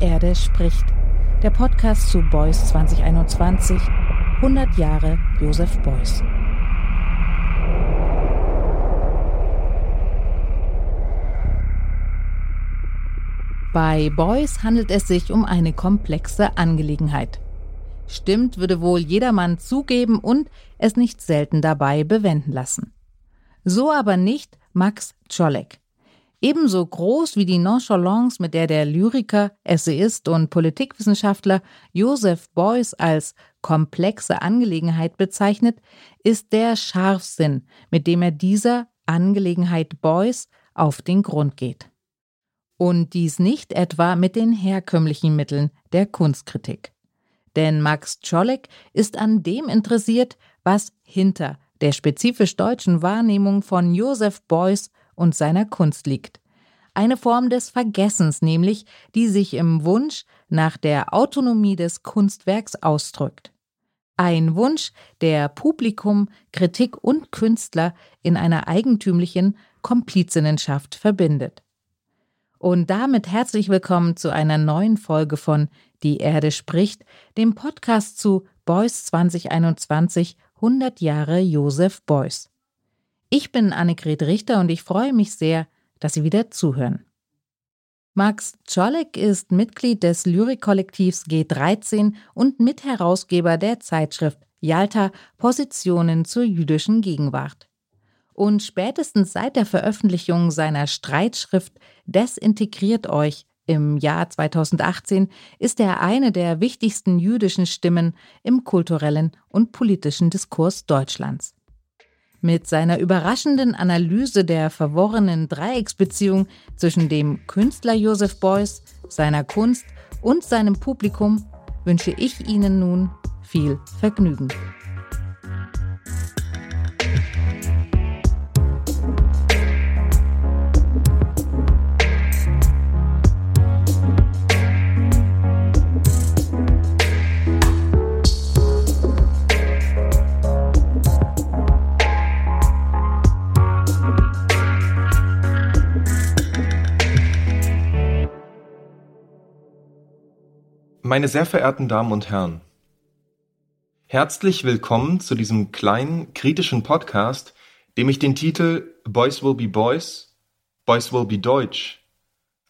Erde spricht. Der Podcast zu Beuys 2021. 100 Jahre Josef Beuys. Bei Beuys handelt es sich um eine komplexe Angelegenheit. Stimmt, würde wohl jedermann zugeben und es nicht selten dabei bewenden lassen. So aber nicht Max Czolek. Ebenso groß wie die Nonchalance, mit der der Lyriker, Essayist und Politikwissenschaftler Joseph Beuys als komplexe Angelegenheit bezeichnet, ist der Scharfsinn, mit dem er dieser Angelegenheit Beuys auf den Grund geht. Und dies nicht etwa mit den herkömmlichen Mitteln der Kunstkritik. Denn Max Czolek ist an dem interessiert, was hinter der spezifisch deutschen Wahrnehmung von Joseph Beuys und seiner Kunst liegt. Eine Form des Vergessens nämlich, die sich im Wunsch nach der Autonomie des Kunstwerks ausdrückt. Ein Wunsch, der Publikum, Kritik und Künstler in einer eigentümlichen Komplizinnenschaft verbindet. Und damit herzlich willkommen zu einer neuen Folge von Die Erde spricht, dem Podcast zu Beuys 2021 100 Jahre Josef Beuys. Ich bin Annegret Richter und ich freue mich sehr, dass Sie wieder zuhören. Max Czolek ist Mitglied des Lyrikkollektivs G13 und Mitherausgeber der Zeitschrift Yalta Positionen zur jüdischen Gegenwart. Und spätestens seit der Veröffentlichung seiner Streitschrift Desintegriert euch im Jahr 2018 ist er eine der wichtigsten jüdischen Stimmen im kulturellen und politischen Diskurs Deutschlands. Mit seiner überraschenden Analyse der verworrenen Dreiecksbeziehung zwischen dem Künstler Joseph Beuys, seiner Kunst und seinem Publikum wünsche ich Ihnen nun viel Vergnügen. Meine sehr verehrten Damen und Herren, herzlich willkommen zu diesem kleinen kritischen Podcast, dem ich den Titel Boys Will Be Boys, Boys Will Be Deutsch,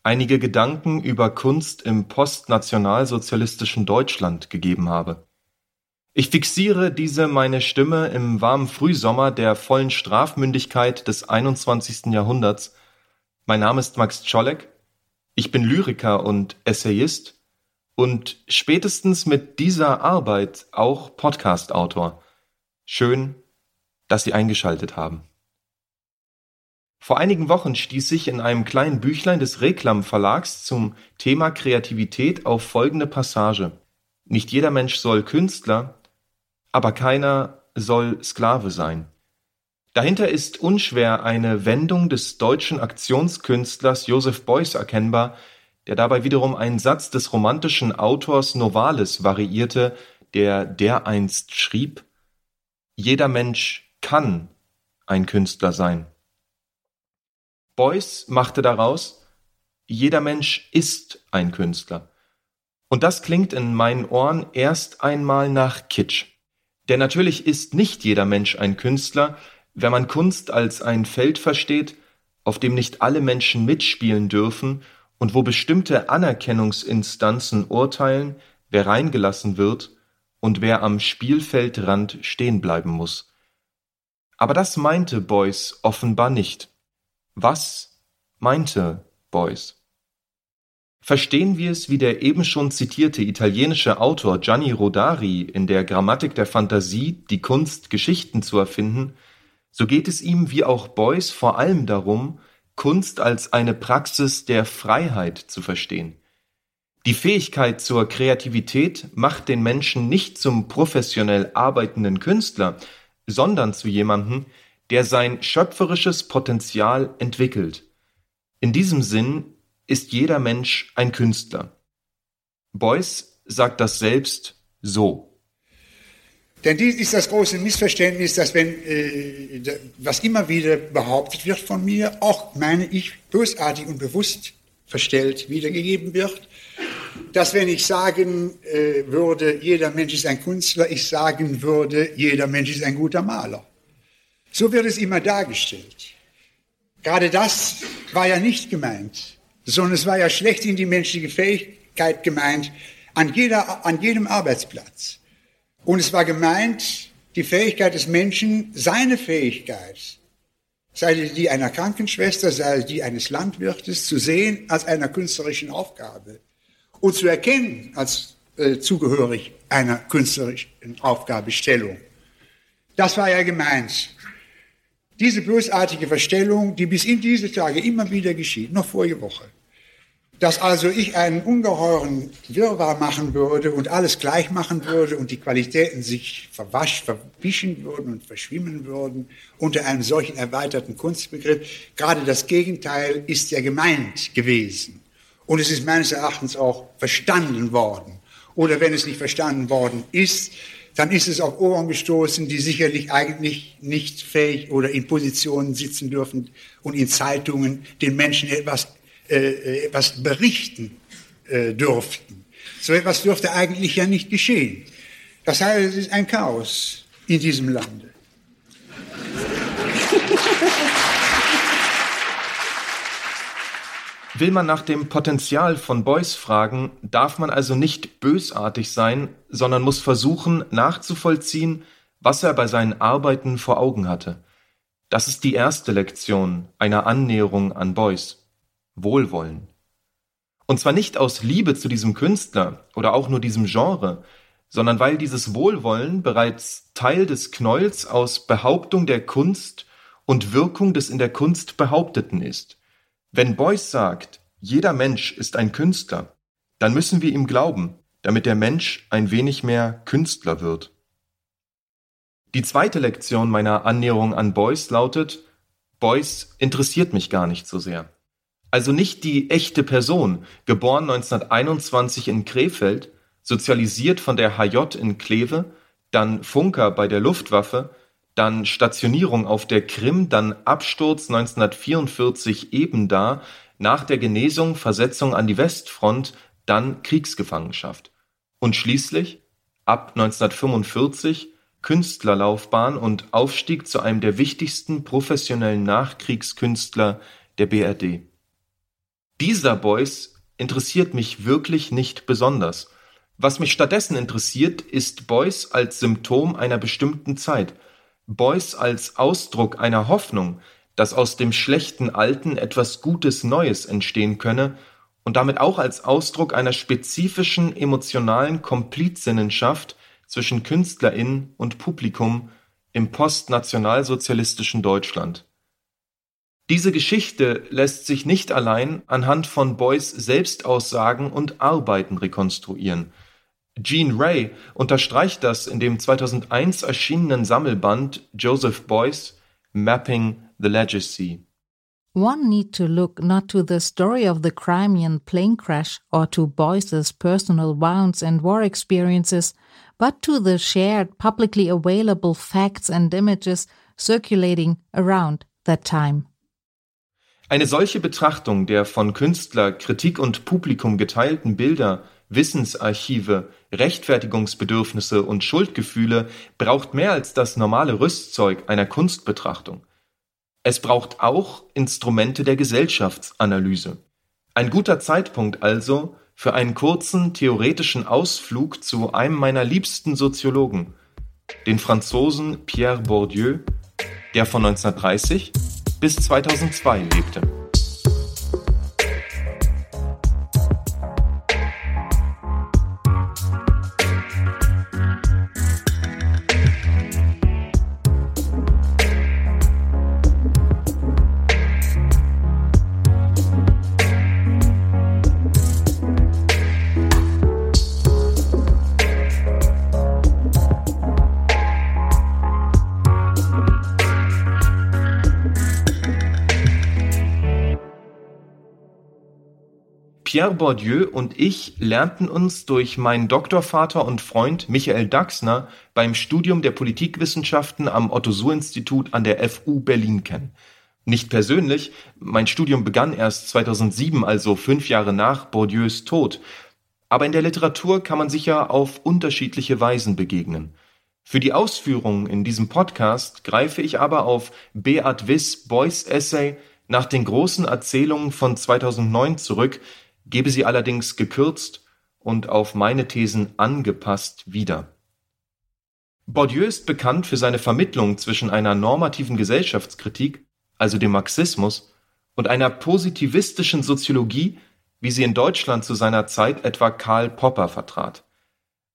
einige Gedanken über Kunst im postnationalsozialistischen Deutschland gegeben habe. Ich fixiere diese meine Stimme im warmen Frühsommer der vollen Strafmündigkeit des 21. Jahrhunderts. Mein Name ist Max Czolek, ich bin Lyriker und Essayist, und spätestens mit dieser Arbeit auch Podcast-Autor. Schön, dass Sie eingeschaltet haben. Vor einigen Wochen stieß ich in einem kleinen Büchlein des Reklam Verlags zum Thema Kreativität auf folgende Passage. Nicht jeder Mensch soll Künstler, aber keiner soll Sklave sein. Dahinter ist unschwer eine Wendung des deutschen Aktionskünstlers Joseph Beuys erkennbar, der dabei wiederum einen Satz des romantischen Autors Novalis variierte, der dereinst schrieb: Jeder Mensch kann ein Künstler sein. Beuys machte daraus: Jeder Mensch ist ein Künstler. Und das klingt in meinen Ohren erst einmal nach Kitsch. Denn natürlich ist nicht jeder Mensch ein Künstler, wenn man Kunst als ein Feld versteht, auf dem nicht alle Menschen mitspielen dürfen und wo bestimmte Anerkennungsinstanzen urteilen, wer reingelassen wird und wer am Spielfeldrand stehen bleiben muss. Aber das meinte Beuys offenbar nicht. Was meinte Beuys? Verstehen wir es wie der eben schon zitierte italienische Autor Gianni Rodari in der Grammatik der Fantasie, die Kunst, Geschichten zu erfinden, so geht es ihm wie auch Beuys vor allem darum, Kunst als eine Praxis der Freiheit zu verstehen. Die Fähigkeit zur Kreativität macht den Menschen nicht zum professionell arbeitenden Künstler, sondern zu jemandem, der sein schöpferisches Potenzial entwickelt. In diesem Sinn ist jeder Mensch ein Künstler. Beuys sagt das selbst so. Denn dies ist das große Missverständnis, dass wenn, äh, was immer wieder behauptet wird von mir, auch meine ich bösartig und bewusst verstellt wiedergegeben wird. dass wenn ich sagen äh, würde, jeder Mensch ist ein Künstler, ich sagen würde, jeder Mensch ist ein guter Maler. So wird es immer dargestellt. Gerade das war ja nicht gemeint, sondern es war ja schlecht in die menschliche Fähigkeit gemeint, an, jeder, an jedem Arbeitsplatz. Und es war gemeint, die Fähigkeit des Menschen, seine Fähigkeit, sei es die einer Krankenschwester, sei es die eines Landwirtes, zu sehen als einer künstlerischen Aufgabe und zu erkennen als äh, zugehörig einer künstlerischen Aufgabestellung. Das war ja gemeint. Diese bösartige Verstellung, die bis in diese Tage immer wieder geschieht, noch vorige Woche, dass also ich einen ungeheuren Wirrwarr machen würde und alles gleich machen würde und die Qualitäten sich verwasch, verwischen würden und verschwimmen würden unter einem solchen erweiterten Kunstbegriff. Gerade das Gegenteil ist ja gemeint gewesen. Und es ist meines Erachtens auch verstanden worden. Oder wenn es nicht verstanden worden ist, dann ist es auf Ohren gestoßen, die sicherlich eigentlich nicht fähig oder in Positionen sitzen dürfen und in Zeitungen den Menschen etwas äh, etwas berichten äh, dürften. So etwas dürfte eigentlich ja nicht geschehen. Das heißt, es ist ein Chaos in diesem Lande. Will man nach dem Potenzial von Beuys fragen, darf man also nicht bösartig sein, sondern muss versuchen nachzuvollziehen, was er bei seinen Arbeiten vor Augen hatte. Das ist die erste Lektion einer Annäherung an Beuys. Wohlwollen. Und zwar nicht aus Liebe zu diesem Künstler oder auch nur diesem Genre, sondern weil dieses Wohlwollen bereits Teil des Knolls aus Behauptung der Kunst und Wirkung des in der Kunst Behaupteten ist. Wenn Beuys sagt, jeder Mensch ist ein Künstler, dann müssen wir ihm glauben, damit der Mensch ein wenig mehr Künstler wird. Die zweite Lektion meiner Annäherung an Beuys lautet, Beuys interessiert mich gar nicht so sehr. Also nicht die echte Person, geboren 1921 in Krefeld, sozialisiert von der HJ in Kleve, dann Funker bei der Luftwaffe, dann Stationierung auf der Krim, dann Absturz 1944 eben da, nach der Genesung Versetzung an die Westfront, dann Kriegsgefangenschaft. Und schließlich, ab 1945, Künstlerlaufbahn und Aufstieg zu einem der wichtigsten professionellen Nachkriegskünstler der BRD. Dieser Beuys interessiert mich wirklich nicht besonders. Was mich stattdessen interessiert, ist Beuys als Symptom einer bestimmten Zeit. Beuys als Ausdruck einer Hoffnung, dass aus dem schlechten Alten etwas Gutes Neues entstehen könne und damit auch als Ausdruck einer spezifischen emotionalen Komplizinnenschaft zwischen KünstlerInnen und Publikum im postnationalsozialistischen Deutschland. Diese Geschichte lässt sich nicht allein anhand von Boys Selbstaussagen und Arbeiten rekonstruieren. Jean Ray unterstreicht das in dem 2001 erschienenen Sammelband Joseph Beuys Mapping the Legacy. One need to look not to the story of the Crimean plane crash or to Boyce's personal wounds and war experiences, but to the shared publicly available facts and images circulating around that time. Eine solche Betrachtung der von Künstler, Kritik und Publikum geteilten Bilder, Wissensarchive, Rechtfertigungsbedürfnisse und Schuldgefühle braucht mehr als das normale Rüstzeug einer Kunstbetrachtung. Es braucht auch Instrumente der Gesellschaftsanalyse. Ein guter Zeitpunkt also für einen kurzen theoretischen Ausflug zu einem meiner liebsten Soziologen, den Franzosen Pierre Bourdieu, der von 1930 bis 2002 lebte. Pierre Bourdieu und ich lernten uns durch meinen Doktorvater und Freund Michael Daxner beim Studium der Politikwissenschaften am Otto-Suhr-Institut an der FU Berlin kennen. Nicht persönlich, mein Studium begann erst 2007, also fünf Jahre nach Bourdieus Tod. aber in der Literatur kann man sicher auf unterschiedliche Weisen begegnen. Für die Ausführungen in diesem Podcast greife ich aber auf Beat Wiss Beuys Essay nach den großen Erzählungen von 2009 zurück, gebe sie allerdings gekürzt und auf meine Thesen angepasst wieder. Bourdieu ist bekannt für seine Vermittlung zwischen einer normativen Gesellschaftskritik, also dem Marxismus, und einer positivistischen Soziologie, wie sie in Deutschland zu seiner Zeit etwa Karl Popper vertrat.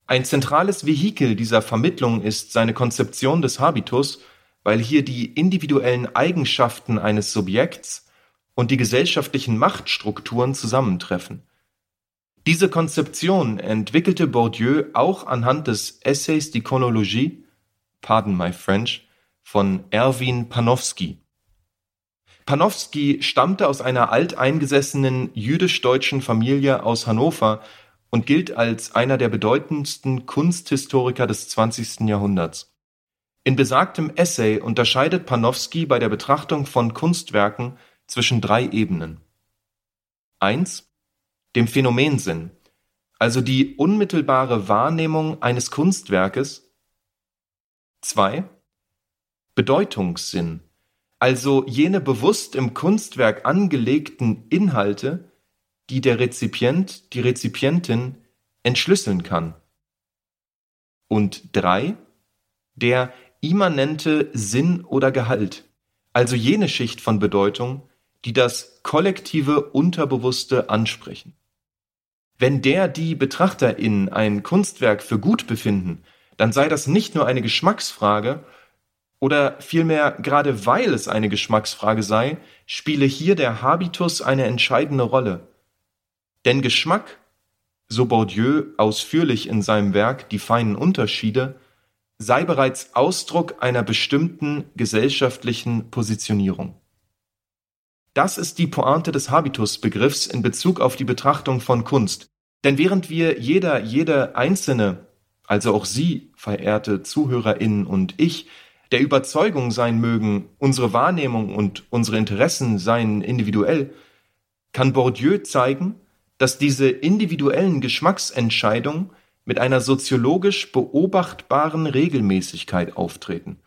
Ein zentrales Vehikel dieser Vermittlung ist seine Konzeption des Habitus, weil hier die individuellen Eigenschaften eines Subjekts und die gesellschaftlichen Machtstrukturen zusammentreffen. Diese Konzeption entwickelte Bourdieu auch anhand des Essays d'Iconologie (pardon my French) von Erwin Panofsky. Panofsky stammte aus einer alteingesessenen jüdisch-deutschen Familie aus Hannover und gilt als einer der bedeutendsten Kunsthistoriker des 20. Jahrhunderts. In besagtem Essay unterscheidet Panofsky bei der Betrachtung von Kunstwerken zwischen drei Ebenen. 1 dem Phänomensinn, also die unmittelbare Wahrnehmung eines Kunstwerkes. 2. Bedeutungssinn, also jene bewusst im Kunstwerk angelegten Inhalte, die der Rezipient, die Rezipientin entschlüsseln kann. Und 3. Der immanente Sinn oder Gehalt, also jene Schicht von Bedeutung, die das kollektive Unterbewusste ansprechen. Wenn der die BetrachterInnen ein Kunstwerk für gut befinden, dann sei das nicht nur eine Geschmacksfrage, oder vielmehr gerade weil es eine Geschmacksfrage sei, spiele hier der Habitus eine entscheidende Rolle. Denn Geschmack, so Bourdieu ausführlich in seinem Werk Die feinen Unterschiede, sei bereits Ausdruck einer bestimmten gesellschaftlichen Positionierung. Das ist die Pointe des Habitusbegriffs in Bezug auf die Betrachtung von Kunst. Denn während wir jeder, jede einzelne, also auch Sie, verehrte Zuhörerinnen und ich, der Überzeugung sein mögen, unsere Wahrnehmung und unsere Interessen seien individuell, kann Bourdieu zeigen, dass diese individuellen Geschmacksentscheidungen mit einer soziologisch beobachtbaren Regelmäßigkeit auftreten.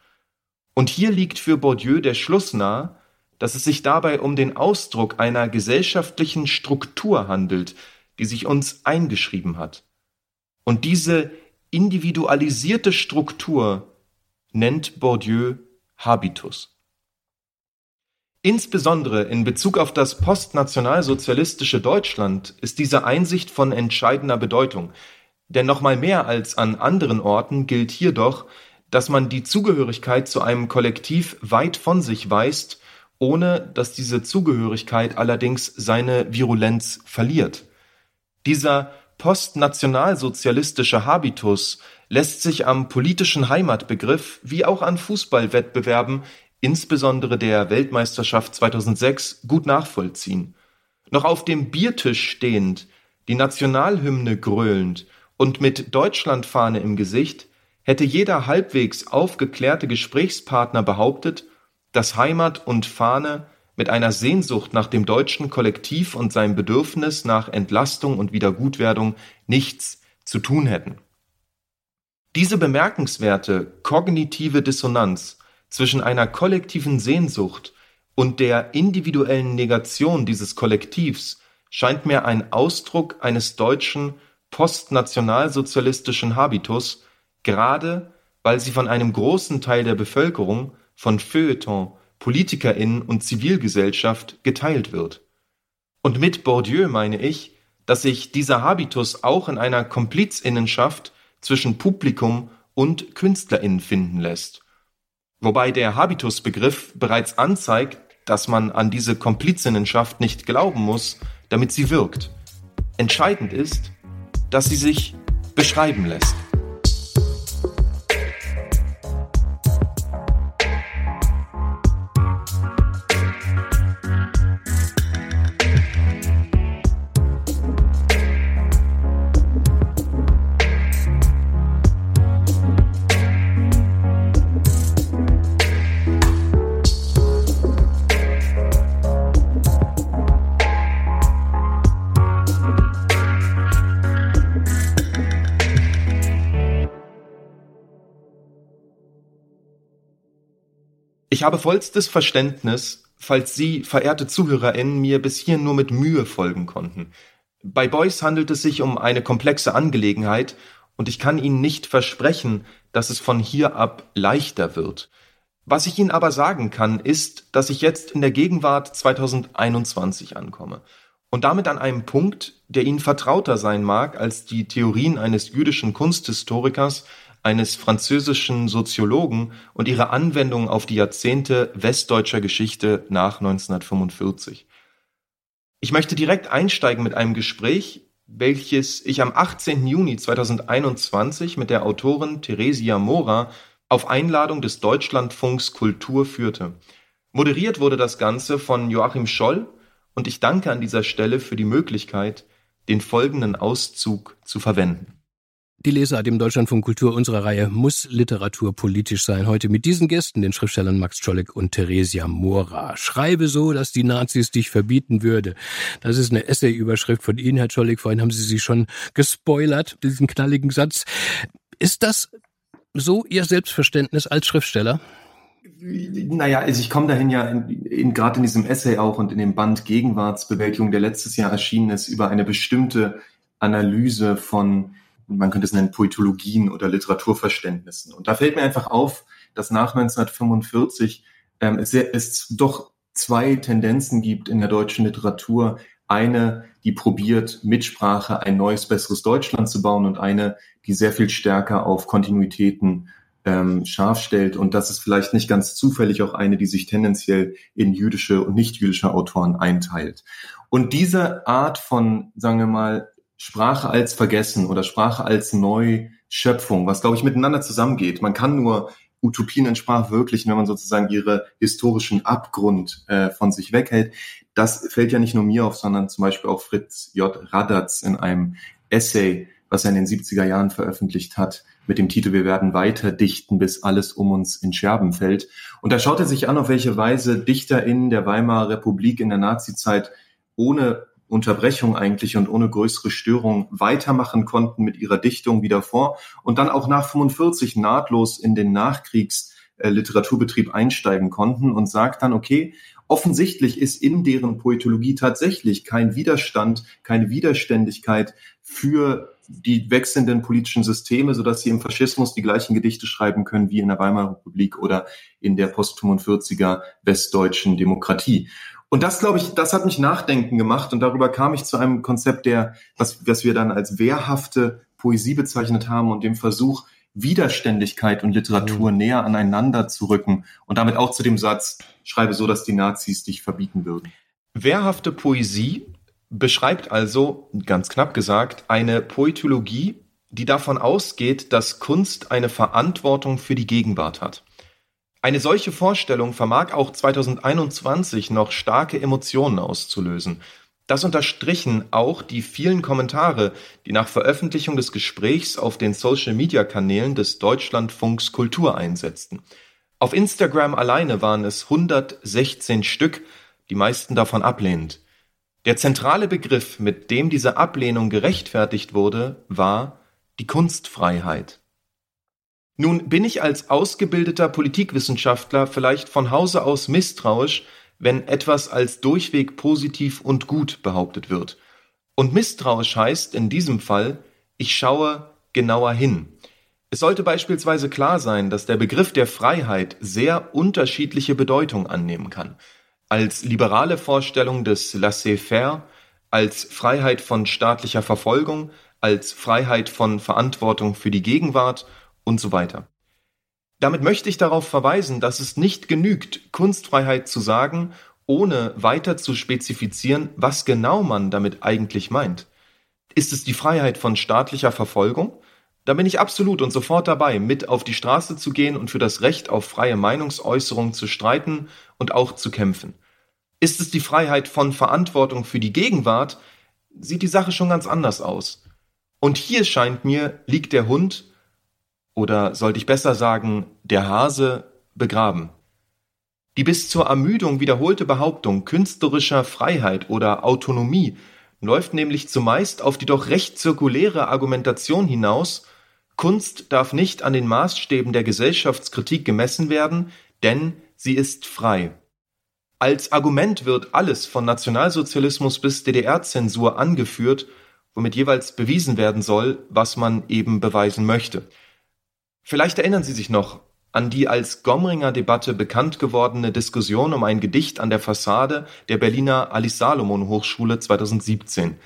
Und hier liegt für Bourdieu der Schluss nahe, dass es sich dabei um den Ausdruck einer gesellschaftlichen Struktur handelt, die sich uns eingeschrieben hat. Und diese individualisierte Struktur nennt Bourdieu Habitus. Insbesondere in Bezug auf das postnationalsozialistische Deutschland ist diese Einsicht von entscheidender Bedeutung, denn nochmal mehr als an anderen Orten gilt hier doch, dass man die Zugehörigkeit zu einem Kollektiv weit von sich weist ohne dass diese Zugehörigkeit allerdings seine Virulenz verliert. Dieser postnationalsozialistische Habitus lässt sich am politischen Heimatbegriff wie auch an Fußballwettbewerben, insbesondere der Weltmeisterschaft 2006, gut nachvollziehen. Noch auf dem Biertisch stehend, die Nationalhymne gröhlend und mit Deutschlandfahne im Gesicht, hätte jeder halbwegs aufgeklärte Gesprächspartner behauptet, dass Heimat und Fahne mit einer Sehnsucht nach dem deutschen Kollektiv und seinem Bedürfnis nach Entlastung und Wiedergutwerdung nichts zu tun hätten. Diese bemerkenswerte kognitive Dissonanz zwischen einer kollektiven Sehnsucht und der individuellen Negation dieses Kollektivs scheint mir ein Ausdruck eines deutschen postnationalsozialistischen Habitus, gerade weil sie von einem großen Teil der Bevölkerung von Feuilleton, PolitikerInnen und Zivilgesellschaft geteilt wird. Und mit Bourdieu meine ich, dass sich dieser Habitus auch in einer Komplizinnenschaft zwischen Publikum und KünstlerInnen finden lässt. Wobei der Habitusbegriff bereits anzeigt, dass man an diese Komplizinnenschaft nicht glauben muss, damit sie wirkt. Entscheidend ist, dass sie sich beschreiben lässt. Ich habe vollstes Verständnis, falls Sie, verehrte ZuhörerInnen, mir bis hier nur mit Mühe folgen konnten. Bei Beuys handelt es sich um eine komplexe Angelegenheit und ich kann Ihnen nicht versprechen, dass es von hier ab leichter wird. Was ich Ihnen aber sagen kann, ist, dass ich jetzt in der Gegenwart 2021 ankomme und damit an einem Punkt, der Ihnen vertrauter sein mag als die Theorien eines jüdischen Kunsthistorikers, eines französischen Soziologen und ihre Anwendung auf die Jahrzehnte westdeutscher Geschichte nach 1945. Ich möchte direkt einsteigen mit einem Gespräch, welches ich am 18. Juni 2021 mit der Autorin Theresia Mora auf Einladung des Deutschlandfunks Kultur führte. Moderiert wurde das Ganze von Joachim Scholl und ich danke an dieser Stelle für die Möglichkeit, den folgenden Auszug zu verwenden. Die Lesart im Deutschlandfunk Kultur unserer Reihe muss literaturpolitisch sein. Heute mit diesen Gästen, den Schriftstellern Max Czolek und Theresia Mora. Schreibe so, dass die Nazis dich verbieten würde. Das ist eine Essay-Überschrift von Ihnen, Herr Czolek. Vorhin haben Sie sie schon gespoilert, diesen knalligen Satz. Ist das so Ihr Selbstverständnis als Schriftsteller? Naja, also ich komme dahin ja in, in, gerade in diesem Essay auch und in dem Band Gegenwartsbewältigung, der letztes Jahr erschienen ist, über eine bestimmte Analyse von man könnte es nennen, Poetologien oder Literaturverständnissen. Und da fällt mir einfach auf, dass nach 1945 ähm, es, es doch zwei Tendenzen gibt in der deutschen Literatur. Eine, die probiert, mit Sprache ein neues, besseres Deutschland zu bauen und eine, die sehr viel stärker auf Kontinuitäten ähm, scharf stellt. Und das ist vielleicht nicht ganz zufällig auch eine, die sich tendenziell in jüdische und nicht jüdische Autoren einteilt. Und diese Art von, sagen wir mal, Sprache als Vergessen oder Sprache als Neuschöpfung, was, glaube ich, miteinander zusammengeht. Man kann nur Utopien in Sprache wirklich, wenn man sozusagen ihre historischen Abgrund äh, von sich weghält. Das fällt ja nicht nur mir auf, sondern zum Beispiel auch Fritz J. Radatz in einem Essay, was er in den 70er Jahren veröffentlicht hat, mit dem Titel Wir werden weiter dichten, bis alles um uns in Scherben fällt. Und da schaut er sich an, auf welche Weise DichterInnen der Weimarer Republik in der Nazizeit ohne Unterbrechung eigentlich und ohne größere Störung weitermachen konnten mit ihrer Dichtung wieder vor und dann auch nach 45 nahtlos in den Nachkriegsliteraturbetrieb einsteigen konnten und sagt dann, okay, offensichtlich ist in deren Poetologie tatsächlich kein Widerstand, keine Widerständigkeit für die wechselnden politischen Systeme, so dass sie im Faschismus die gleichen Gedichte schreiben können wie in der Weimarer Republik oder in der post-45er westdeutschen Demokratie. Und das, glaube ich, das hat mich nachdenken gemacht und darüber kam ich zu einem Konzept, der, was, was wir dann als wehrhafte Poesie bezeichnet haben und dem Versuch, Widerständigkeit und Literatur mhm. näher aneinander zu rücken und damit auch zu dem Satz, schreibe so, dass die Nazis dich verbieten würden. Wehrhafte Poesie beschreibt also, ganz knapp gesagt, eine Poetologie, die davon ausgeht, dass Kunst eine Verantwortung für die Gegenwart hat. Eine solche Vorstellung vermag auch 2021 noch starke Emotionen auszulösen. Das unterstrichen auch die vielen Kommentare, die nach Veröffentlichung des Gesprächs auf den Social-Media-Kanälen des Deutschlandfunks Kultur einsetzten. Auf Instagram alleine waren es 116 Stück, die meisten davon ablehnend. Der zentrale Begriff, mit dem diese Ablehnung gerechtfertigt wurde, war die Kunstfreiheit. Nun bin ich als ausgebildeter Politikwissenschaftler vielleicht von Hause aus misstrauisch, wenn etwas als durchweg positiv und gut behauptet wird. Und misstrauisch heißt in diesem Fall, ich schaue genauer hin. Es sollte beispielsweise klar sein, dass der Begriff der Freiheit sehr unterschiedliche Bedeutung annehmen kann. Als liberale Vorstellung des Laissez-faire, als Freiheit von staatlicher Verfolgung, als Freiheit von Verantwortung für die Gegenwart und so weiter. Damit möchte ich darauf verweisen, dass es nicht genügt, Kunstfreiheit zu sagen, ohne weiter zu spezifizieren, was genau man damit eigentlich meint. Ist es die Freiheit von staatlicher Verfolgung? Da bin ich absolut und sofort dabei, mit auf die Straße zu gehen und für das Recht auf freie Meinungsäußerung zu streiten und auch zu kämpfen. Ist es die Freiheit von Verantwortung für die Gegenwart, sieht die Sache schon ganz anders aus. Und hier scheint mir, liegt der Hund oder sollte ich besser sagen, der Hase begraben. Die bis zur Ermüdung wiederholte Behauptung künstlerischer Freiheit oder Autonomie läuft nämlich zumeist auf die doch recht zirkuläre Argumentation hinaus, Kunst darf nicht an den Maßstäben der Gesellschaftskritik gemessen werden, denn sie ist frei. Als Argument wird alles von Nationalsozialismus bis DDR-Zensur angeführt, womit jeweils bewiesen werden soll, was man eben beweisen möchte. Vielleicht erinnern Sie sich noch an die als Gomringer Debatte bekannt gewordene Diskussion um ein Gedicht an der Fassade der Berliner Alice Salomon Hochschule 2017.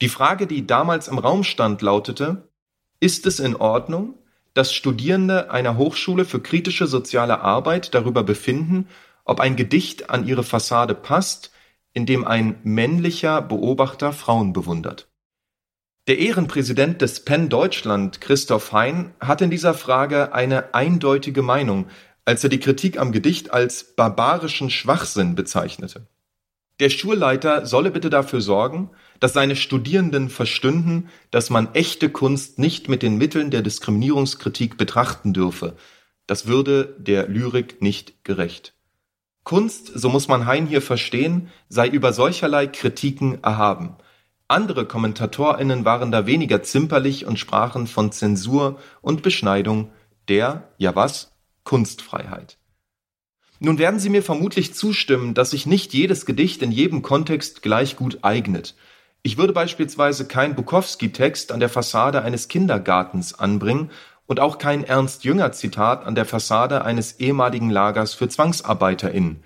Die Frage, die damals im Raum stand, lautete, ist es in Ordnung, dass Studierende einer Hochschule für kritische soziale Arbeit darüber befinden, ob ein Gedicht an ihre Fassade passt, in dem ein männlicher Beobachter Frauen bewundert. Der Ehrenpräsident des Penn Deutschland, Christoph Hein, hat in dieser Frage eine eindeutige Meinung, als er die Kritik am Gedicht als barbarischen Schwachsinn bezeichnete. Der Schulleiter solle bitte dafür sorgen, dass seine Studierenden verstünden, dass man echte Kunst nicht mit den Mitteln der Diskriminierungskritik betrachten dürfe. Das würde der Lyrik nicht gerecht. Kunst, so muss man Hein hier verstehen, sei über solcherlei Kritiken erhaben. Andere KommentatorInnen waren da weniger zimperlich und sprachen von Zensur und Beschneidung der, ja was, Kunstfreiheit. Nun werden Sie mir vermutlich zustimmen, dass sich nicht jedes Gedicht in jedem Kontext gleich gut eignet. Ich würde beispielsweise kein Bukowski-Text an der Fassade eines Kindergartens anbringen und auch kein Ernst-Jünger-Zitat an der Fassade eines ehemaligen Lagers für ZwangsarbeiterInnen.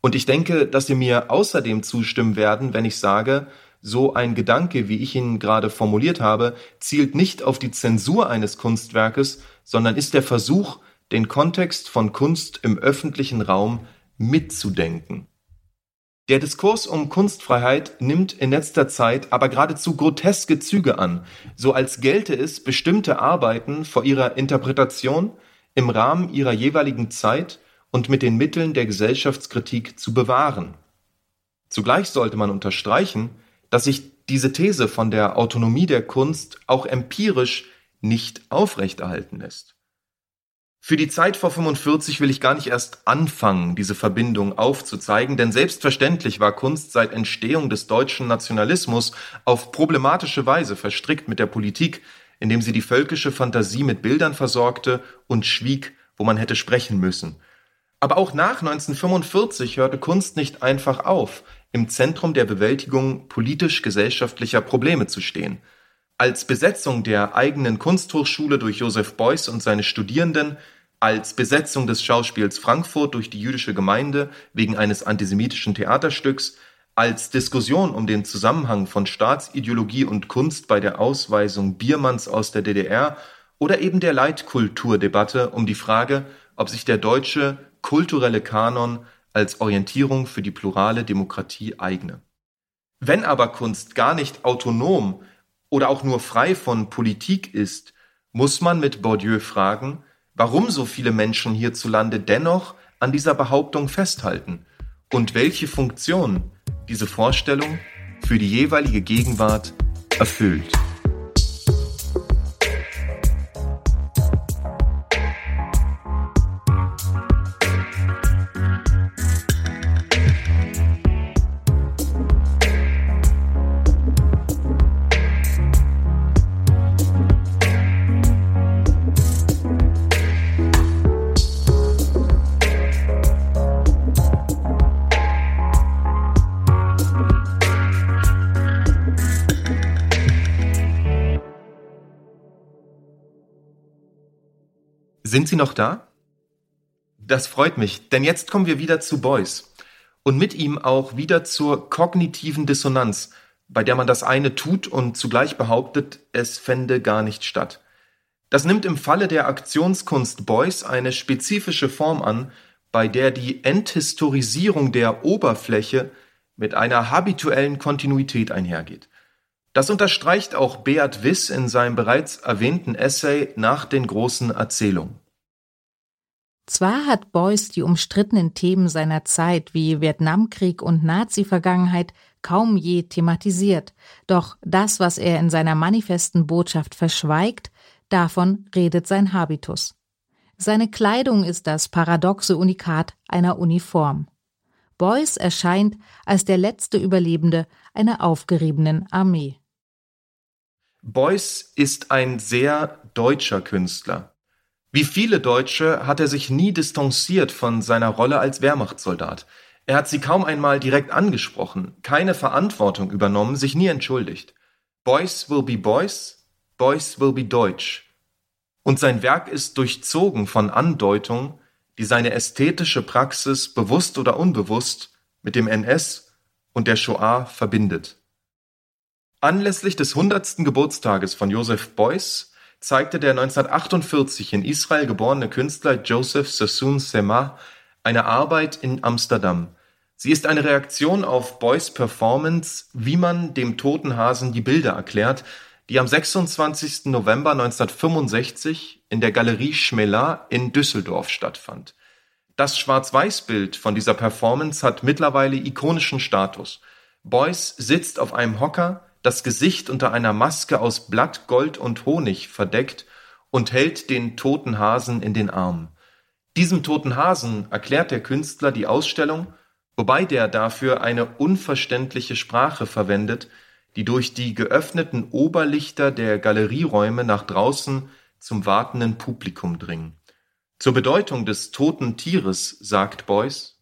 Und ich denke, dass Sie mir außerdem zustimmen werden, wenn ich sage, so ein Gedanke, wie ich ihn gerade formuliert habe, zielt nicht auf die Zensur eines Kunstwerkes, sondern ist der Versuch, den Kontext von Kunst im öffentlichen Raum mitzudenken. Der Diskurs um Kunstfreiheit nimmt in letzter Zeit aber geradezu groteske Züge an, so als gelte es, bestimmte Arbeiten vor ihrer Interpretation im Rahmen ihrer jeweiligen Zeit und mit den Mitteln der Gesellschaftskritik zu bewahren. Zugleich sollte man unterstreichen, dass sich diese These von der Autonomie der Kunst auch empirisch nicht aufrechterhalten lässt. Für die Zeit vor 45 will ich gar nicht erst anfangen, diese Verbindung aufzuzeigen, denn selbstverständlich war Kunst seit Entstehung des deutschen Nationalismus auf problematische Weise verstrickt mit der Politik, indem sie die völkische Fantasie mit Bildern versorgte und schwieg, wo man hätte sprechen müssen. Aber auch nach 1945 hörte Kunst nicht einfach auf im Zentrum der Bewältigung politisch-gesellschaftlicher Probleme zu stehen. Als Besetzung der eigenen Kunsthochschule durch Joseph Beuys und seine Studierenden, als Besetzung des Schauspiels Frankfurt durch die jüdische Gemeinde wegen eines antisemitischen Theaterstücks, als Diskussion um den Zusammenhang von Staatsideologie und Kunst bei der Ausweisung Biermanns aus der DDR oder eben der Leitkulturdebatte um die Frage, ob sich der deutsche kulturelle Kanon als Orientierung für die plurale Demokratie eigne. Wenn aber Kunst gar nicht autonom oder auch nur frei von Politik ist, muss man mit Bourdieu fragen, warum so viele Menschen hierzulande dennoch an dieser Behauptung festhalten und welche Funktion diese Vorstellung für die jeweilige Gegenwart erfüllt. Sind Sie noch da? Das freut mich, denn jetzt kommen wir wieder zu Beuys und mit ihm auch wieder zur kognitiven Dissonanz, bei der man das eine tut und zugleich behauptet, es fände gar nicht statt. Das nimmt im Falle der Aktionskunst Beuys eine spezifische Form an, bei der die Enthistorisierung der Oberfläche mit einer habituellen Kontinuität einhergeht. Das unterstreicht auch Beat Wiss in seinem bereits erwähnten Essay nach den großen Erzählungen. Zwar hat Beuys die umstrittenen Themen seiner Zeit wie Vietnamkrieg und Nazi-Vergangenheit kaum je thematisiert, doch das, was er in seiner manifesten Botschaft verschweigt, davon redet sein Habitus. Seine Kleidung ist das paradoxe Unikat einer Uniform. Beuys erscheint als der letzte Überlebende einer aufgeriebenen Armee. Beuys ist ein sehr deutscher Künstler. Wie viele Deutsche hat er sich nie distanziert von seiner Rolle als Wehrmachtssoldat. Er hat sie kaum einmal direkt angesprochen, keine Verantwortung übernommen, sich nie entschuldigt. Boys will be boys, boys will be Deutsch. Und sein Werk ist durchzogen von Andeutungen, die seine ästhetische Praxis bewusst oder unbewusst mit dem NS und der Shoah verbindet. Anlässlich des 100. Geburtstages von Joseph Beuys zeigte der 1948 in Israel geborene Künstler Joseph Sassoon Sema eine Arbeit in Amsterdam. Sie ist eine Reaktion auf Beuys Performance Wie man dem toten Hasen die Bilder erklärt, die am 26. November 1965 in der Galerie Schmela in Düsseldorf stattfand. Das Schwarz-Weiß-Bild von dieser Performance hat mittlerweile ikonischen Status. Beuys sitzt auf einem Hocker, das Gesicht unter einer Maske aus Blatt, Gold und Honig verdeckt und hält den toten Hasen in den Arm. Diesem toten Hasen erklärt der Künstler die Ausstellung, wobei der dafür eine unverständliche Sprache verwendet, die durch die geöffneten Oberlichter der Galerieräume nach draußen zum wartenden Publikum dringen. Zur Bedeutung des toten Tieres sagt Beuys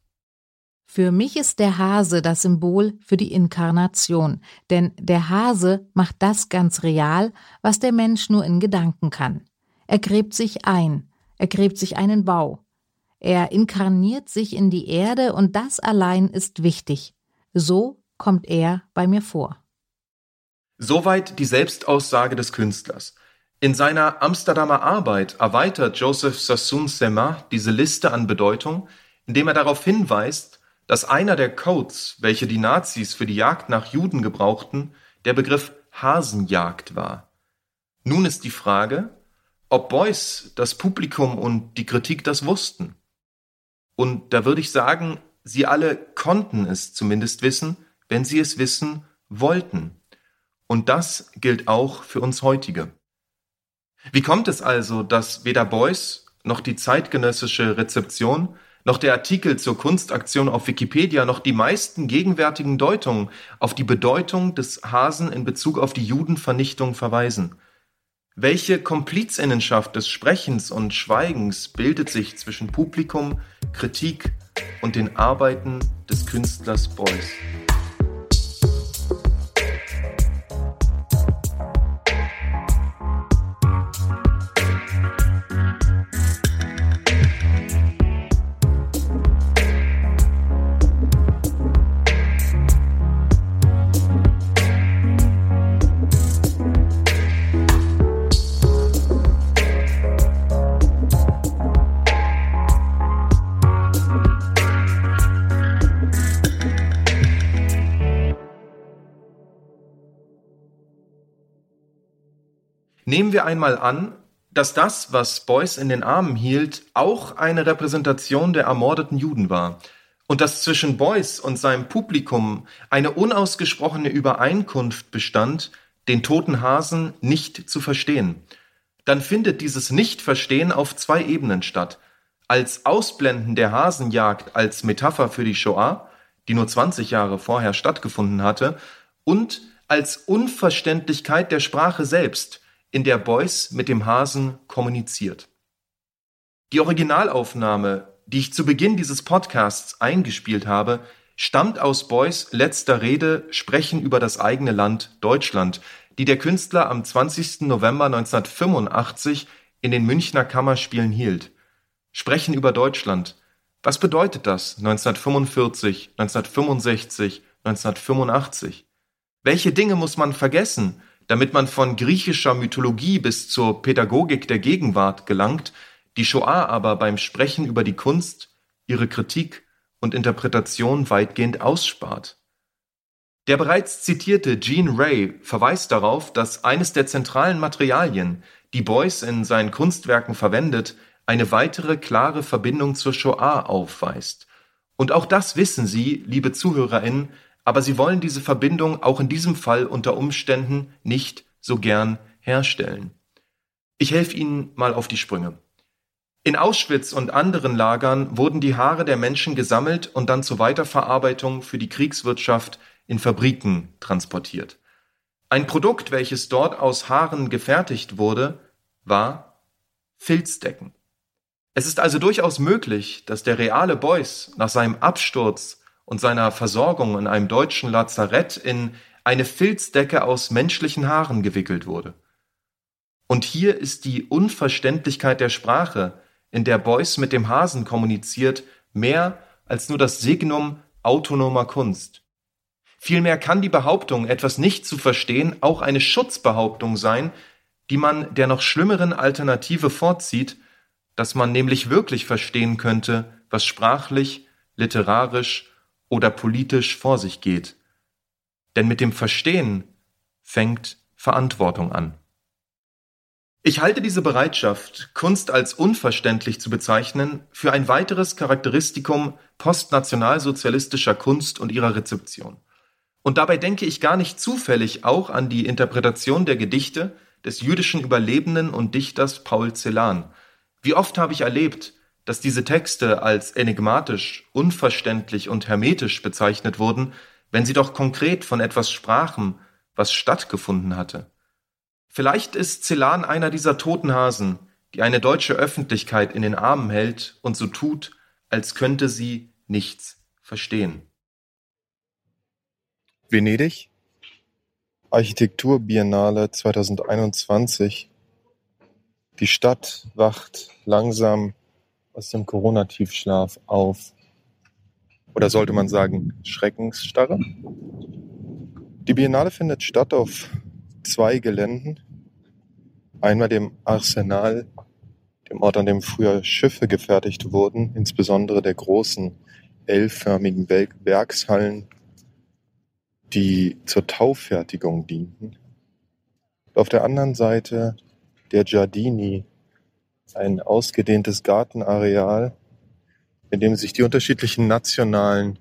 Für mich ist der Hase das Symbol für die Inkarnation, denn der Hase macht das ganz real, was der Mensch nur in Gedanken kann. Er gräbt sich ein, er gräbt sich einen Bau. Er inkarniert sich in die Erde und das allein ist wichtig. So kommt er bei mir vor. Soweit die Selbstaussage des Künstlers. In seiner Amsterdamer Arbeit erweitert Joseph Sassoon Sema diese Liste an Bedeutung, indem er darauf hinweist, dass einer der Codes, welche die Nazis für die Jagd nach Juden gebrauchten, der Begriff Hasenjagd war. Nun ist die Frage, ob Beuys, das Publikum und die Kritik das wussten. Und da würde ich sagen, sie alle konnten es zumindest wissen, wenn sie es wissen wollten. Und das gilt auch für uns heutige. Wie kommt es also, dass weder Beuys noch die zeitgenössische Rezeption noch der Artikel zur Kunstaktion auf Wikipedia noch die meisten gegenwärtigen Deutungen auf die Bedeutung des Hasen in Bezug auf die Judenvernichtung verweisen? Welche Komplizinnenschaft des Sprechens und Schweigens bildet sich zwischen Publikum, Kritik und den Arbeiten des Künstlers Beuys? Nehmen wir einmal an, dass das, was Beuys in den Armen hielt, auch eine Repräsentation der ermordeten Juden war und dass zwischen Beuys und seinem Publikum eine unausgesprochene Übereinkunft bestand, den toten Hasen nicht zu verstehen. Dann findet dieses Nichtverstehen auf zwei Ebenen statt. Als Ausblenden der Hasenjagd als Metapher für die Shoah, die nur 20 Jahre vorher stattgefunden hatte, und als Unverständlichkeit der Sprache selbst, in der Beuys mit dem Hasen kommuniziert. Die Originalaufnahme, die ich zu Beginn dieses Podcasts eingespielt habe, stammt aus Beuys letzter Rede Sprechen über das eigene Land Deutschland, die der Künstler am 20. November 1985 in den Münchner Kammerspielen hielt. Sprechen über Deutschland. Was bedeutet das 1945, 1965, 1985? Welche Dinge muss man vergessen, damit man von griechischer Mythologie bis zur Pädagogik der Gegenwart gelangt, die Shoah aber beim Sprechen über die Kunst, ihre Kritik und Interpretation weitgehend ausspart. Der bereits zitierte Gene Ray verweist darauf, dass eines der zentralen Materialien, die Beuys in seinen Kunstwerken verwendet, eine weitere klare Verbindung zur Shoah aufweist. Und auch das wissen Sie, liebe ZuhörerInnen, aber sie wollen diese Verbindung auch in diesem Fall unter Umständen nicht so gern herstellen. Ich helfe Ihnen mal auf die Sprünge. In Auschwitz und anderen Lagern wurden die Haare der Menschen gesammelt und dann zur Weiterverarbeitung für die Kriegswirtschaft in Fabriken transportiert. Ein Produkt, welches dort aus Haaren gefertigt wurde, war Filzdecken. Es ist also durchaus möglich, dass der reale Beuys nach seinem Absturz und seiner Versorgung in einem deutschen Lazarett in eine Filzdecke aus menschlichen Haaren gewickelt wurde. Und hier ist die Unverständlichkeit der Sprache, in der Beuys mit dem Hasen kommuniziert, mehr als nur das Signum autonomer Kunst. Vielmehr kann die Behauptung, etwas nicht zu verstehen, auch eine Schutzbehauptung sein, die man der noch schlimmeren Alternative vorzieht, dass man nämlich wirklich verstehen könnte, was sprachlich, literarisch oder politisch vor sich geht. Denn mit dem Verstehen fängt Verantwortung an. Ich halte diese Bereitschaft, Kunst als unverständlich zu bezeichnen, für ein weiteres Charakteristikum postnationalsozialistischer Kunst und ihrer Rezeption. Und dabei denke ich gar nicht zufällig auch an die Interpretation der Gedichte des jüdischen Überlebenden und Dichters Paul Celan, wie oft habe ich erlebt, dass diese Texte als enigmatisch, unverständlich und hermetisch bezeichnet wurden, wenn sie doch konkret von etwas sprachen, was stattgefunden hatte. Vielleicht ist Celan einer dieser toten Hasen, die eine deutsche Öffentlichkeit in den Armen hält und so tut, als könnte sie nichts verstehen. Venedig Architekturbiennale 2021 die Stadt wacht langsam aus dem Corona-Tiefschlaf auf. Oder sollte man sagen, Schreckensstarre? Die Biennale findet statt auf zwei Geländen. Einmal dem Arsenal, dem Ort, an dem früher Schiffe gefertigt wurden, insbesondere der großen L-förmigen Werkshallen, die zur Taufertigung dienten. Auf der anderen Seite der Giardini, ein ausgedehntes Gartenareal, in dem sich die unterschiedlichen nationalen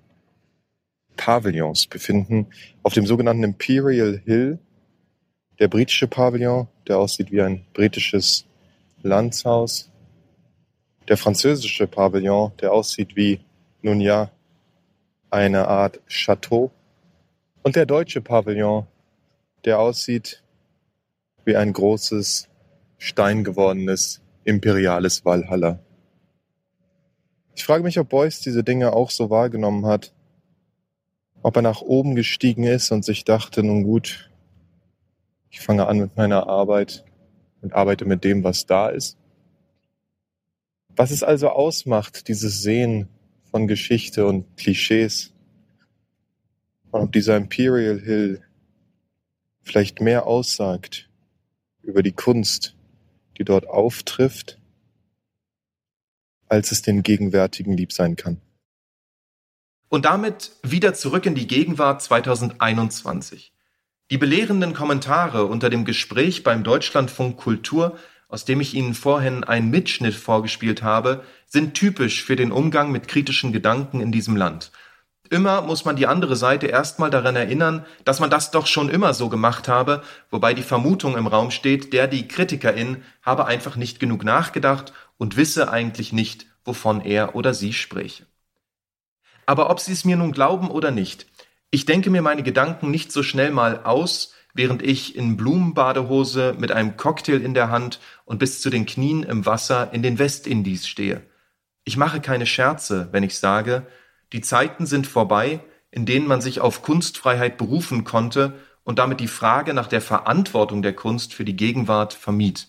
Pavillons befinden. Auf dem sogenannten Imperial Hill, der britische Pavillon, der aussieht wie ein britisches Landshaus. Der französische Pavillon, der aussieht wie, nun ja, eine Art Chateau. Und der deutsche Pavillon, der aussieht wie ein großes steingewordenes imperiales Walhalla. Ich frage mich, ob Beuys diese Dinge auch so wahrgenommen hat, ob er nach oben gestiegen ist und sich dachte, nun gut, ich fange an mit meiner Arbeit und arbeite mit dem, was da ist. Was es also ausmacht, dieses Sehen von Geschichte und Klischees, und ob dieser Imperial Hill vielleicht mehr aussagt über die Kunst, die dort auftrifft, als es den Gegenwärtigen lieb sein kann. Und damit wieder zurück in die Gegenwart 2021. Die belehrenden Kommentare unter dem Gespräch beim Deutschlandfunk Kultur, aus dem ich Ihnen vorhin einen Mitschnitt vorgespielt habe, sind typisch für den Umgang mit kritischen Gedanken in diesem Land Immer muss man die andere Seite erstmal daran erinnern, dass man das doch schon immer so gemacht habe, wobei die Vermutung im Raum steht, der die Kritikerin habe einfach nicht genug nachgedacht und wisse eigentlich nicht, wovon er oder sie spräche. Aber ob Sie es mir nun glauben oder nicht, ich denke mir meine Gedanken nicht so schnell mal aus, während ich in Blumenbadehose mit einem Cocktail in der Hand und bis zu den Knien im Wasser in den Westindies stehe. Ich mache keine Scherze, wenn ich sage, die Zeiten sind vorbei, in denen man sich auf Kunstfreiheit berufen konnte und damit die Frage nach der Verantwortung der Kunst für die Gegenwart vermied.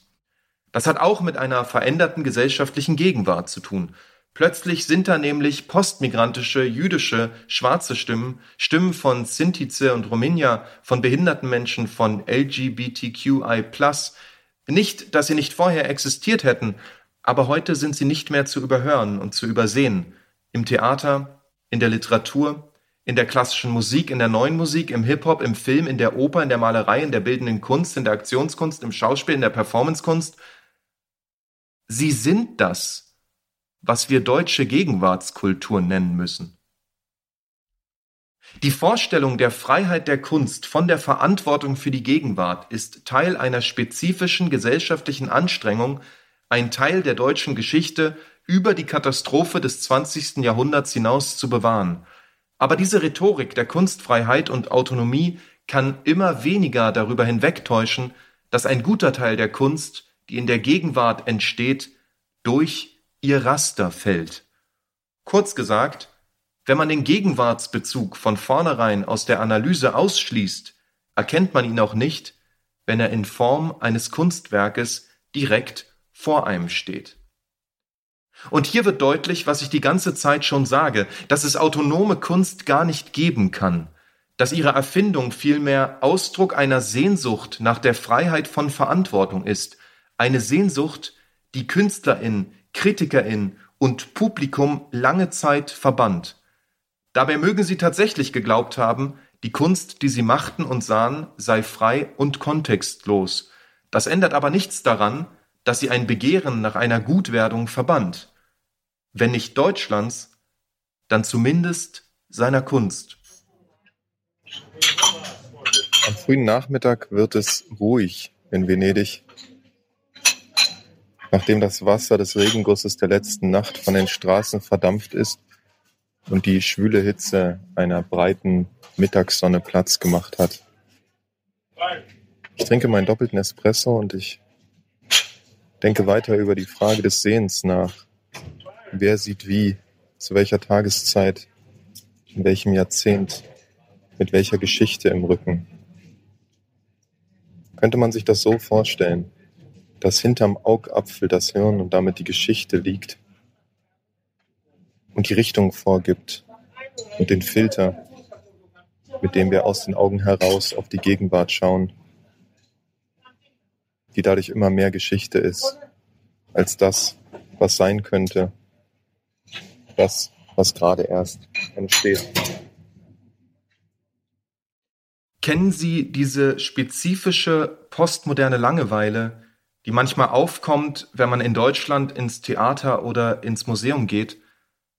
Das hat auch mit einer veränderten gesellschaftlichen Gegenwart zu tun. Plötzlich sind da nämlich postmigrantische, jüdische, schwarze Stimmen, Stimmen von Sintize und Rominja, von behinderten Menschen, von LGBTQI+. Nicht, dass sie nicht vorher existiert hätten, aber heute sind sie nicht mehr zu überhören und zu übersehen. Im Theater, in der Literatur, in der klassischen Musik, in der neuen Musik, im Hip-Hop, im Film, in der Oper, in der Malerei, in der bildenden Kunst, in der Aktionskunst, im Schauspiel, in der Performancekunst. Sie sind das, was wir deutsche Gegenwartskultur nennen müssen. Die Vorstellung der Freiheit der Kunst von der Verantwortung für die Gegenwart ist Teil einer spezifischen gesellschaftlichen Anstrengung, ein Teil der deutschen Geschichte über die Katastrophe des 20. Jahrhunderts hinaus zu bewahren. Aber diese Rhetorik der Kunstfreiheit und Autonomie kann immer weniger darüber hinwegtäuschen, dass ein guter Teil der Kunst, die in der Gegenwart entsteht, durch ihr Raster fällt. Kurz gesagt, wenn man den Gegenwartsbezug von vornherein aus der Analyse ausschließt, erkennt man ihn auch nicht, wenn er in Form eines Kunstwerkes direkt vor einem steht. Und hier wird deutlich, was ich die ganze Zeit schon sage, dass es autonome Kunst gar nicht geben kann, dass ihre Erfindung vielmehr Ausdruck einer Sehnsucht nach der Freiheit von Verantwortung ist, eine Sehnsucht, die Künstlerin, Kritikerin und Publikum lange Zeit verbannt. Dabei mögen sie tatsächlich geglaubt haben, die Kunst, die sie machten und sahen, sei frei und kontextlos. Das ändert aber nichts daran, dass sie ein Begehren nach einer Gutwerdung verbannt. Wenn nicht Deutschlands, dann zumindest seiner Kunst. Am frühen Nachmittag wird es ruhig in Venedig. Nachdem das Wasser des Regengusses der letzten Nacht von den Straßen verdampft ist und die schwüle Hitze einer breiten Mittagssonne Platz gemacht hat. Ich trinke meinen doppelten Espresso und ich denke weiter über die Frage des Sehens nach. Wer sieht wie, zu welcher Tageszeit, in welchem Jahrzehnt, mit welcher Geschichte im Rücken. Könnte man sich das so vorstellen, dass hinterm Augapfel das Hirn und damit die Geschichte liegt und die Richtung vorgibt und den Filter, mit dem wir aus den Augen heraus auf die Gegenwart schauen, die dadurch immer mehr Geschichte ist als das, was sein könnte, das, was gerade erst entsteht. Kennen Sie diese spezifische postmoderne Langeweile, die manchmal aufkommt, wenn man in Deutschland ins Theater oder ins Museum geht?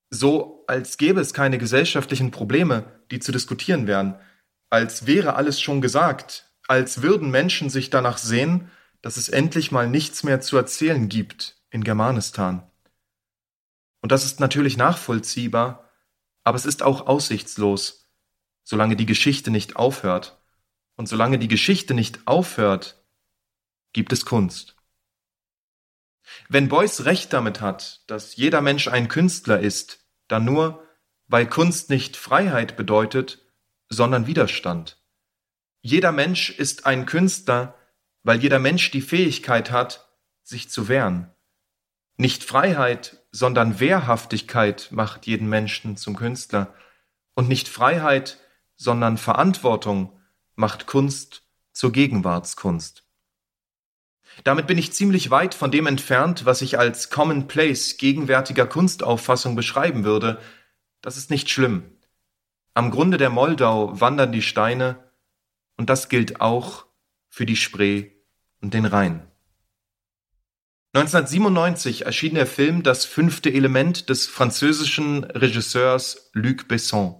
So, als gäbe es keine gesellschaftlichen Probleme, die zu diskutieren wären, als wäre alles schon gesagt, als würden Menschen sich danach sehen, dass es endlich mal nichts mehr zu erzählen gibt in Germanistan. Und das ist natürlich nachvollziehbar, aber es ist auch aussichtslos solange die Geschichte nicht aufhört. Und solange die Geschichte nicht aufhört, gibt es Kunst. Wenn Beuys recht damit hat, dass jeder Mensch ein Künstler ist, dann nur, weil Kunst nicht Freiheit bedeutet, sondern Widerstand. Jeder Mensch ist ein Künstler, weil jeder Mensch die Fähigkeit hat, sich zu wehren. Nicht Freiheit, sondern Wehrhaftigkeit macht jeden Menschen zum Künstler. Und nicht Freiheit, sondern Verantwortung macht Kunst zur Gegenwartskunst. Damit bin ich ziemlich weit von dem entfernt, was ich als Commonplace gegenwärtiger Kunstauffassung beschreiben würde. Das ist nicht schlimm. Am Grunde der Moldau wandern die Steine, und das gilt auch für die Spree und den Rhein. 1997 erschien der Film Das fünfte Element des französischen Regisseurs Luc Besson.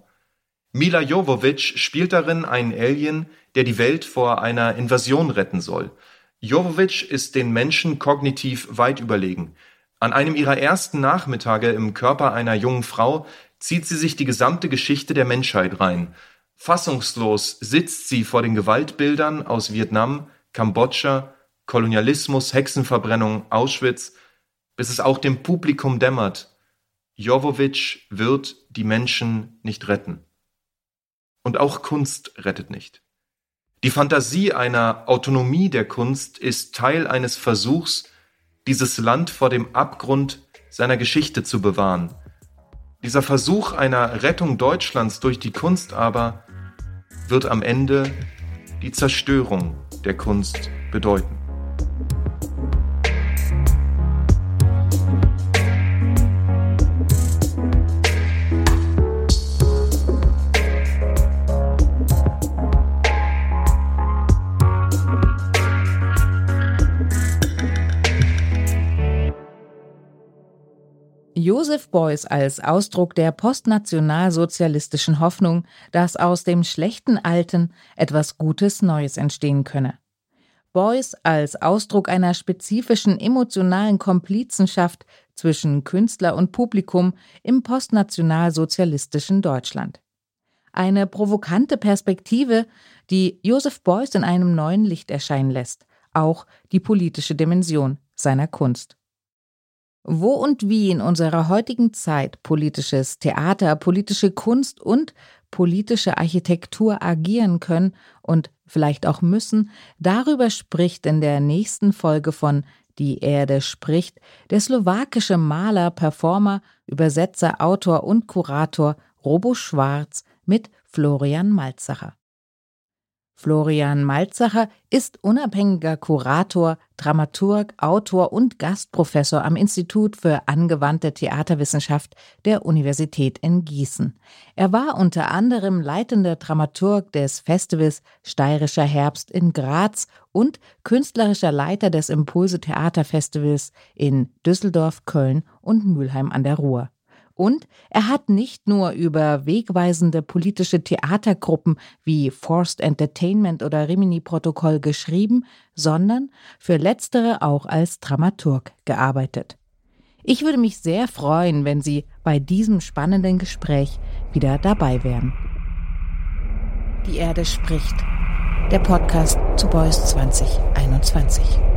Mila Jovovich spielt darin einen Alien, der die Welt vor einer Invasion retten soll. Jovovich ist den Menschen kognitiv weit überlegen. An einem ihrer ersten Nachmittage im Körper einer jungen Frau zieht sie sich die gesamte Geschichte der Menschheit rein. Fassungslos sitzt sie vor den Gewaltbildern aus Vietnam, Kambodscha, Kolonialismus, Hexenverbrennung, Auschwitz, bis es auch dem Publikum dämmert. Jovovich wird die Menschen nicht retten. Und auch Kunst rettet nicht. Die Fantasie einer Autonomie der Kunst ist Teil eines Versuchs, dieses Land vor dem Abgrund seiner Geschichte zu bewahren. Dieser Versuch einer Rettung Deutschlands durch die Kunst aber wird am Ende die Zerstörung der Kunst bedeuten. Joseph Beuys als Ausdruck der postnationalsozialistischen Hoffnung, dass aus dem schlechten Alten etwas Gutes Neues entstehen könne. Beuys als Ausdruck einer spezifischen emotionalen Komplizenschaft zwischen Künstler und Publikum im postnationalsozialistischen Deutschland. Eine provokante Perspektive, die Joseph Beuys in einem neuen Licht erscheinen lässt, auch die politische Dimension seiner Kunst. Wo und wie in unserer heutigen Zeit politisches Theater, politische Kunst und politische Architektur agieren können und vielleicht auch müssen, darüber spricht in der nächsten Folge von Die Erde spricht der slowakische Maler, Performer, Übersetzer, Autor und Kurator Robo Schwarz mit Florian Malzacher. Florian Malzacher ist unabhängiger Kurator, Dramaturg, Autor und Gastprofessor am Institut für angewandte Theaterwissenschaft der Universität in Gießen. Er war unter anderem leitender Dramaturg des Festivals Steirischer Herbst in Graz und künstlerischer Leiter des Impulse Theaterfestivals in Düsseldorf, Köln und Mülheim an der Ruhr. Und er hat nicht nur über wegweisende politische Theatergruppen wie Forced Entertainment oder Rimini-Protokoll geschrieben, sondern für letztere auch als Dramaturg gearbeitet. Ich würde mich sehr freuen, wenn Sie bei diesem spannenden Gespräch wieder dabei wären. Die Erde spricht. Der Podcast zu Beuys 2021.